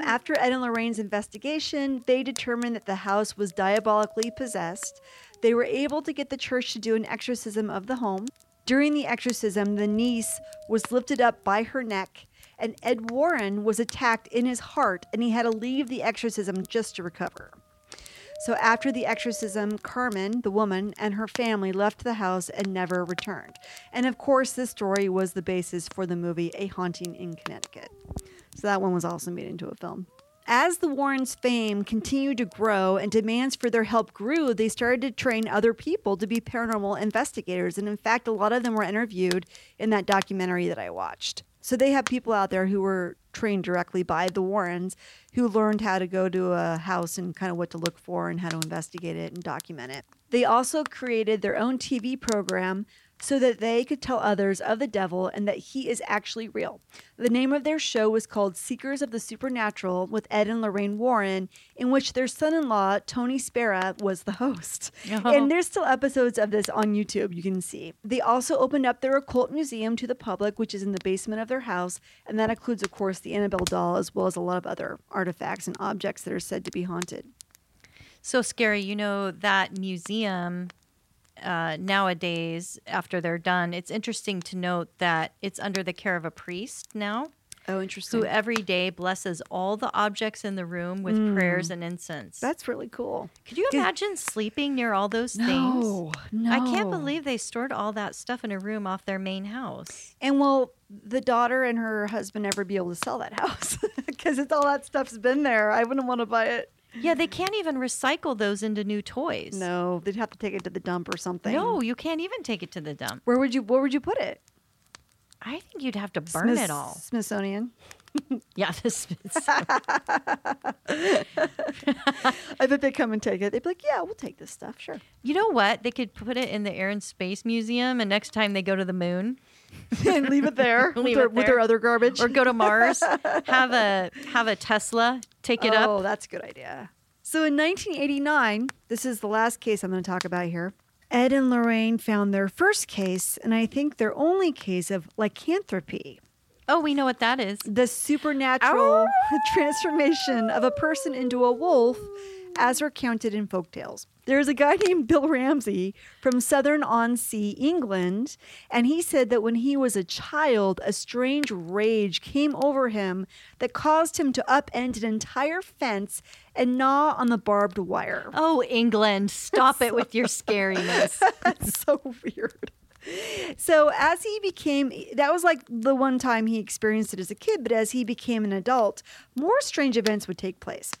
After Ed and Lorraine's investigation, they determined that the house was diabolically possessed. They were able to get the church to do an exorcism of the home. During the exorcism, the niece was lifted up by her neck, and Ed Warren was attacked in his heart, and he had to leave the exorcism just to recover. So after the exorcism, Carmen, the woman, and her family left the house and never returned. And of course, this story was the basis for the movie A Haunting in Connecticut. So that one was also made into a film. As the Warrens' fame continued to grow and demands for their help grew, they started to train other people to be paranormal investigators. And in fact, a lot of them were interviewed in that documentary that I watched. So they have people out there who were trained directly by the Warrens who learned how to go to a house and kind of what to look for and how to investigate it and document it. They also created their own TV program so that they could tell others of the devil and that he is actually real. The name of their show was called Seekers of the Supernatural with Ed and Lorraine Warren, in which their son in law, Tony Spera, was the host. Oh. And there's still episodes of this on YouTube, you can see. They also opened up their occult museum to the public, which is in the basement of their house. And that includes, of course, the Annabelle doll, as well as a lot of other artifacts and objects that are said to be haunted. so scary. You know that museum uh, nowadays, after they're done, it's interesting to note that it's under the care of a priest now, Oh, interesting. who every day blesses all the objects in the room with prayers and incense. That's really cool. Could you Did- imagine sleeping near all those things? No, no. I can't believe they stored all that stuff in a room off their main house. And will the daughter and her husband ever be able to sell that house? Because it's all that stuff's been there. I wouldn't want to buy it. Yeah, they can't even recycle those into new toys. No, they'd have to take it to the dump or something. No, you can't even take it to the dump. Where would you? Where would you put it? I think you'd have to burn Smith- it all. Smithsonian. Yeah, this is, I bet they come and take it. They'd be like, "Yeah, we'll take this stuff, sure." you know what? They could put it in the Air and Space Museum, and next time they go to the moon and leave it there with, Leave with their there. other garbage. or go to Mars, have a have a Tesla take it oh, up. Oh, that's a good idea. So in 1989, this is the last case I'm going to talk about here. Ed and Lorraine found their first case, and I think their only case of lycanthropy. Oh, we know what that is. the supernatural transformation of a person into a wolf as recounted in folktales. There's a guy named Bill Ramsey from Southend on Sea, England, and he said that when he was a child, a strange rage came over him that caused him to upend an entire fence and gnaw on the barbed wire. Oh, England, stop it with your scariness. That's so weird. So as he became that was like the one time he experienced it as a kid, but as he became an adult, more strange events would take place.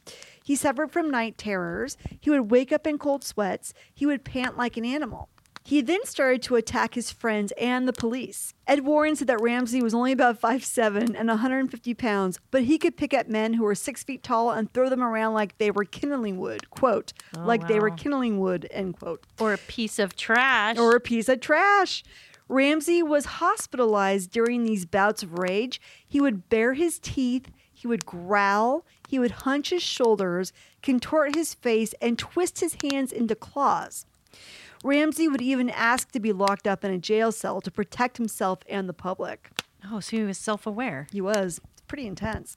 He suffered from night terrors. He would wake up in cold sweats. He would pant like an animal. He then started to attack his friends and the police. Ed Warren said that Ramsey was only about 5'7 and 150 pounds, but he could pick up men who were six feet tall and throw them around like they were kindling wood, quote, Oh, like they were kindling wood, end quote Or a piece of trash. or a piece of trash. Ramsey was hospitalized during these bouts of rage. He would bare his teeth, he would growl, he would hunch his shoulders, contort his face, and twist his hands into claws. Ramsey would even ask to be locked up in a jail cell to protect himself and the public. oh, so he was self aware. He was It's pretty intense.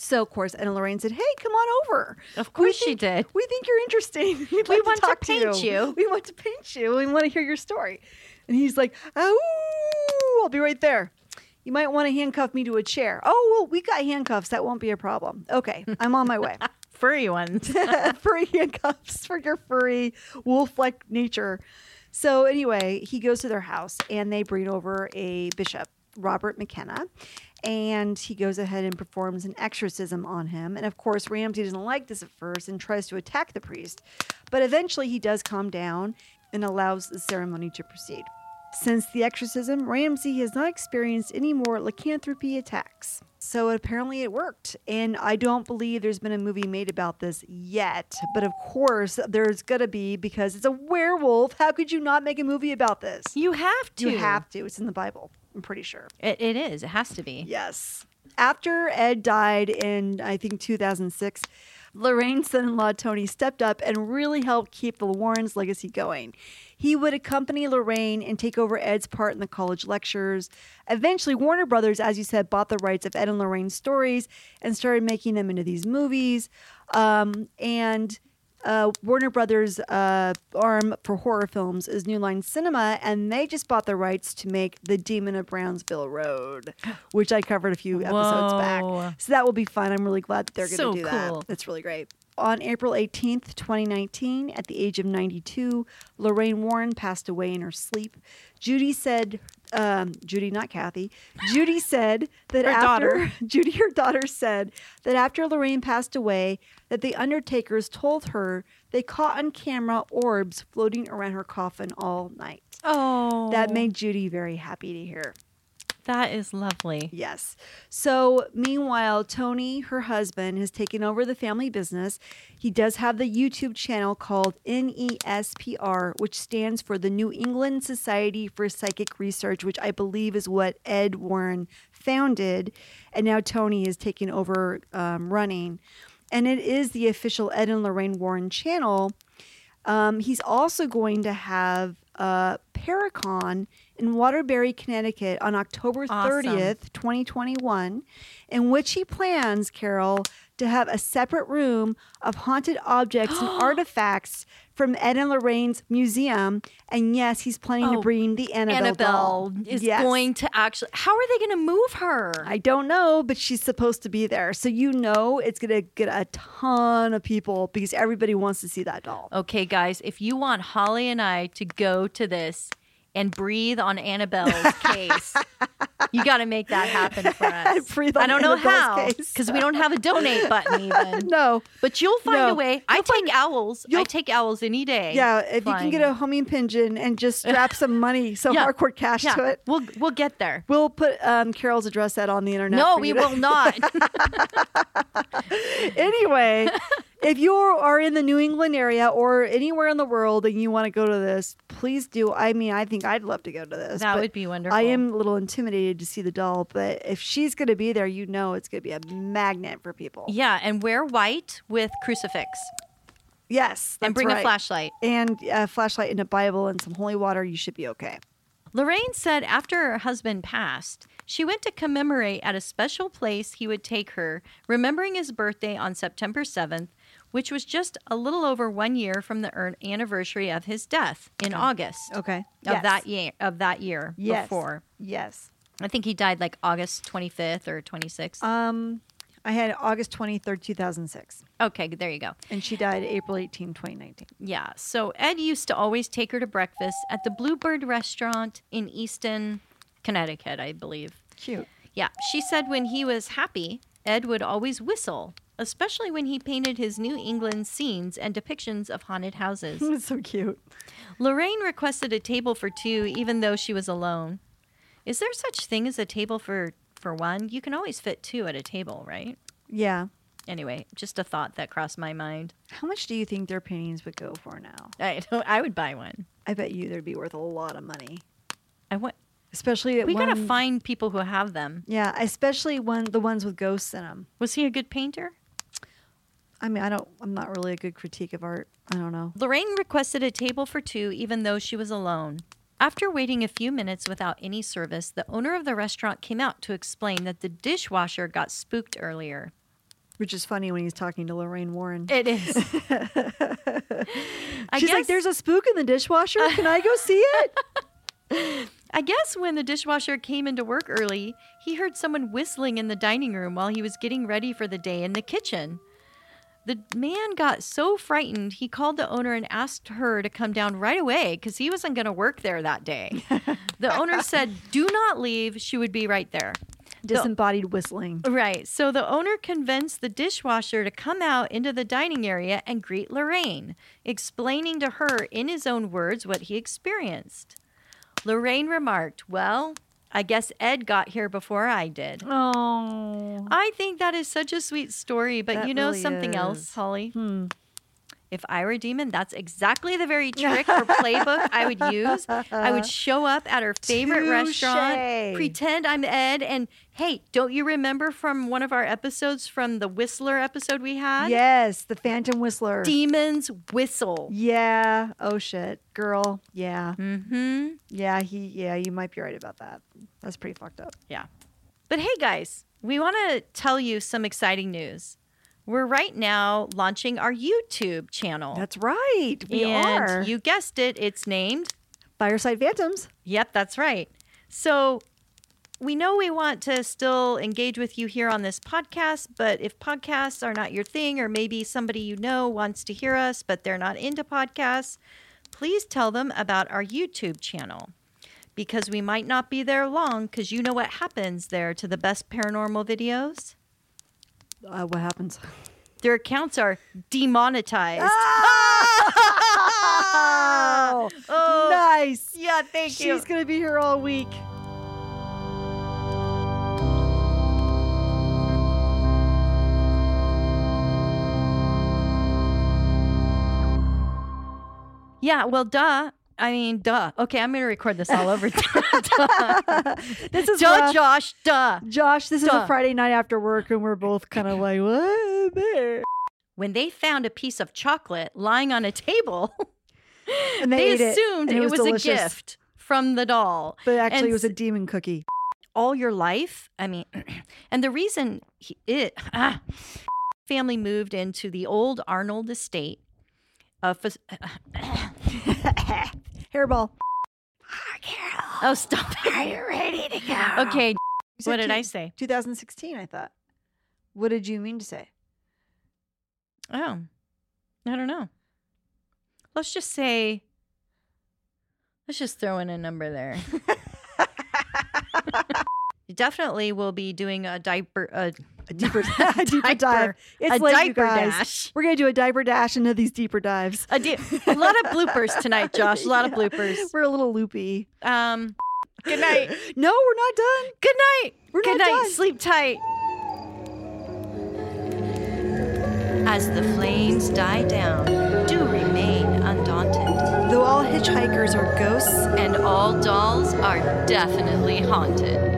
So, of course, Anna Lorraine said, Hey, come on over. Of course she did. We think you're interesting. We'd We like want to talk paint you." We want to paint you. We want to hear your story. And he's like, Oh, I'll be right there. You might want to handcuff me to a chair. Oh, well, we got handcuffs. That won't be a problem. Okay, I'm on my way. Furry ones. furry handcuffs for your furry wolf like nature. So, anyway, he goes to their house and they bring over a bishop, Robert McKenna, and he goes ahead and performs an exorcism on him. And of course, Ramsey doesn't like this at first and tries to attack the priest, but eventually he does calm down and allows the ceremony to proceed. Since the exorcism, Ramsey has not experienced any more lycanthropy attacks. So apparently it worked. And I don't believe there's been a movie made about this yet. But of course, there's going to be because it's a werewolf. How could you not make a movie about this? you have to. You have to. It's in the Bible, I'm pretty sure. It, it is. It has to be. Yes. After Ed died in, I think, 2006, Lorraine's son in law, Tony, stepped up and really helped keep the Warrens' legacy going. He would accompany Lorraine and take over Ed's part in the college lectures. Eventually, Warner Brothers, as you said, bought the rights of Ed and Lorraine's stories and started making them into these movies. Um, and uh, Warner Brothers' uh, arm for horror films is New Line Cinema, and they just bought the rights to make The Demon of Brownsville Road, which I covered a few episodes Whoa. back. So that will be fun. I'm really glad that they're going to So do cool. that. That's really great. On April 18th, 2019, at the age of 92, Lorraine Warren passed away in her sleep. Judy said, um, Judy, not Kathy, Judy said that Her after daughter. Judy, her daughter, said that after Lorraine passed away, that the undertakers told her they caught on camera orbs floating around her coffin all night. Oh. That made Judy very happy to hear. That is lovely. Yes. So, meanwhile, Tony, her husband, has taken over the family business. He does have the YouTube channel called NESPR, which stands for the New England Society for Psychic Research, which I believe is what Ed Warren founded. And now Tony is taking over um, running. And it is the official Ed and Lorraine Warren channel. Um, he's also going to have uh, Paracon in Waterbury, Connecticut on October Awesome. 30th, 2021, in which he plans, Carol, to have a separate room of haunted objects and artifacts from Ed and Lorraine's museum. And yes, he's planning to Oh, bring the Annabelle, doll. Annabelle is Yes. going to actually. How are they going to move her? I don't know, but she's supposed to be there. So you know it's going to get a ton of people because everybody wants to see that doll. Okay, guys, if you want Holly and I to go to this and breathe on Annabelle's case, you got to make that happen for us. Breathe I don't know Annabelle's how because we don't have a donate button even. No. But you'll find No. a way. I You'll take find- owls. I take owls any day. Yeah, if you can get a homing pigeon and just strap some money, some Yeah. hardcore cash yeah, to it, we'll we'll get there. we'll put um, Carol's address out on the internet. No, we to- will not. anyway, if you are in the New England area or anywhere in the world and you want to go to this, please do. I mean, I think I'd love to go to this. That would be wonderful. I am a little intimidated to see the doll, but if she's going to be there, you know it's going to be a magnet for people. yeah, and wear white with crucifix Yes, and bring a flashlight. and a flashlight and a Bible and some holy water. You should be okay. Lorraine said after her husband passed, she went to commemorate at a special place he would take her, remembering his birthday on September 7th, which was just a little over one year from the er- anniversary of his death in August Okay. of that year of that year Yes. before. Yes. I think he died like August 25th or 26th. Um, I had August 23rd, 2006, okay, there you go. and she died April 18, 2019. Yeah. So Ed used to always take her to breakfast at the Bluebird restaurant in Easton, Connecticut, I believe. Cute. Yeah, she said when he was happy, Ed would always whistle especially when he painted his New England scenes and depictions of haunted houses. It's so cute. Lorraine requested a table for two, even though she was alone. Is there such thing as a table for for one? You can always fit two at a table, right? Yeah. Anyway, just a thought that crossed my mind. How much do you think their paintings would go for now? I don't, I would buy one. I bet you they'd be worth a lot of money, I want. especially We gotta find people who have them. Yeah, especially when the ones with ghosts in them. Was he a good painter? I mean, I don't. I'm not really a good critique of art. I don't know. Lorraine requested a table for two, even though she was alone. After waiting a few minutes without any service, the owner of the restaurant came out to explain that the dishwasher got spooked earlier. Which is funny when he's talking to Lorraine Warren. It is. I She's like, "There's a spook in the dishwasher. Can I go see it?" I guess when the dishwasher came into work early, he heard someone whistling in the dining room while he was getting ready for the day in the kitchen. The man got so frightened, he called the owner and asked her to come down right away because he wasn't going to work there that day. the owner said, Do not leave. She would be right there. Disembodied whistling. Right. So the owner convinced the dishwasher to come out into the dining area and greet Lorraine, explaining to her in his own words what he experienced. Lorraine remarked, Well, I guess Ed got here before I did. Oh. I think that is such a sweet story, but That you know really something is. else, Holly? Hmm. If I were a demon, that's exactly the very trick or playbook I would use. I would show up at her favorite restaurant, pretend I'm Ed, and hey, don't you remember from one of our episodes from the Whistler episode we had? Yes, the Phantom Whistler. Demons whistle. yeah. Oh shit, girl. Yeah. Mm-hmm. Yeah. He. Yeah. You might be right about that. That's pretty fucked up. Yeah. But hey, guys, we want to tell you some exciting news. We're right now launching our YouTube channel. That's right. We and are. you guessed it, it's named Fireside Phantoms. Yep, that's right. So we know we want to still engage with you here on this podcast, but if podcasts are not your thing, or maybe somebody you know wants to hear us, but they're not into podcasts, please tell them about our YouTube channel. Because we might not be there long, because you know what happens there to the best paranormal videos? Uh, what happens? Their accounts are demonetized. Oh, Oh, nice. yeah, thank you. She's gonna be here all week. Yeah, well, duh. I mean, duh. Okay, I'm going to record this all over. This is duh rough. Josh, duh. Josh, this is a Friday night after work, and we're both kind of like, what? There. When they found a piece of chocolate lying on a table, And they, they, ate it, assumed and it, was, delicious. a gift from the doll. but actually, And it was a demon cookie. all your life. I mean, and the reason he, it ah, family moved into the old Arnold estate. Uh, fas- Hairball. oh, stop! Are you ready to go? Okay, You what did two- I say? 2016, I thought. What did you mean to say? Oh, I don't know. Let's just say. Let's just throw in a number there. You definitely, we'll be doing a diaper. A, A deeper, a deeper dive. It's a you diaper dash. We're gonna do a diaper dash into these deeper dives. A, di- a lot of bloopers tonight, Josh. A lot of bloopers. We're a little loopy. Um, good night. no, we're not done. Good night. We're good night. done. Sleep tight. As the flames die down, do remain undaunted. Though all hitchhikers are ghosts, And all dolls are definitely haunted.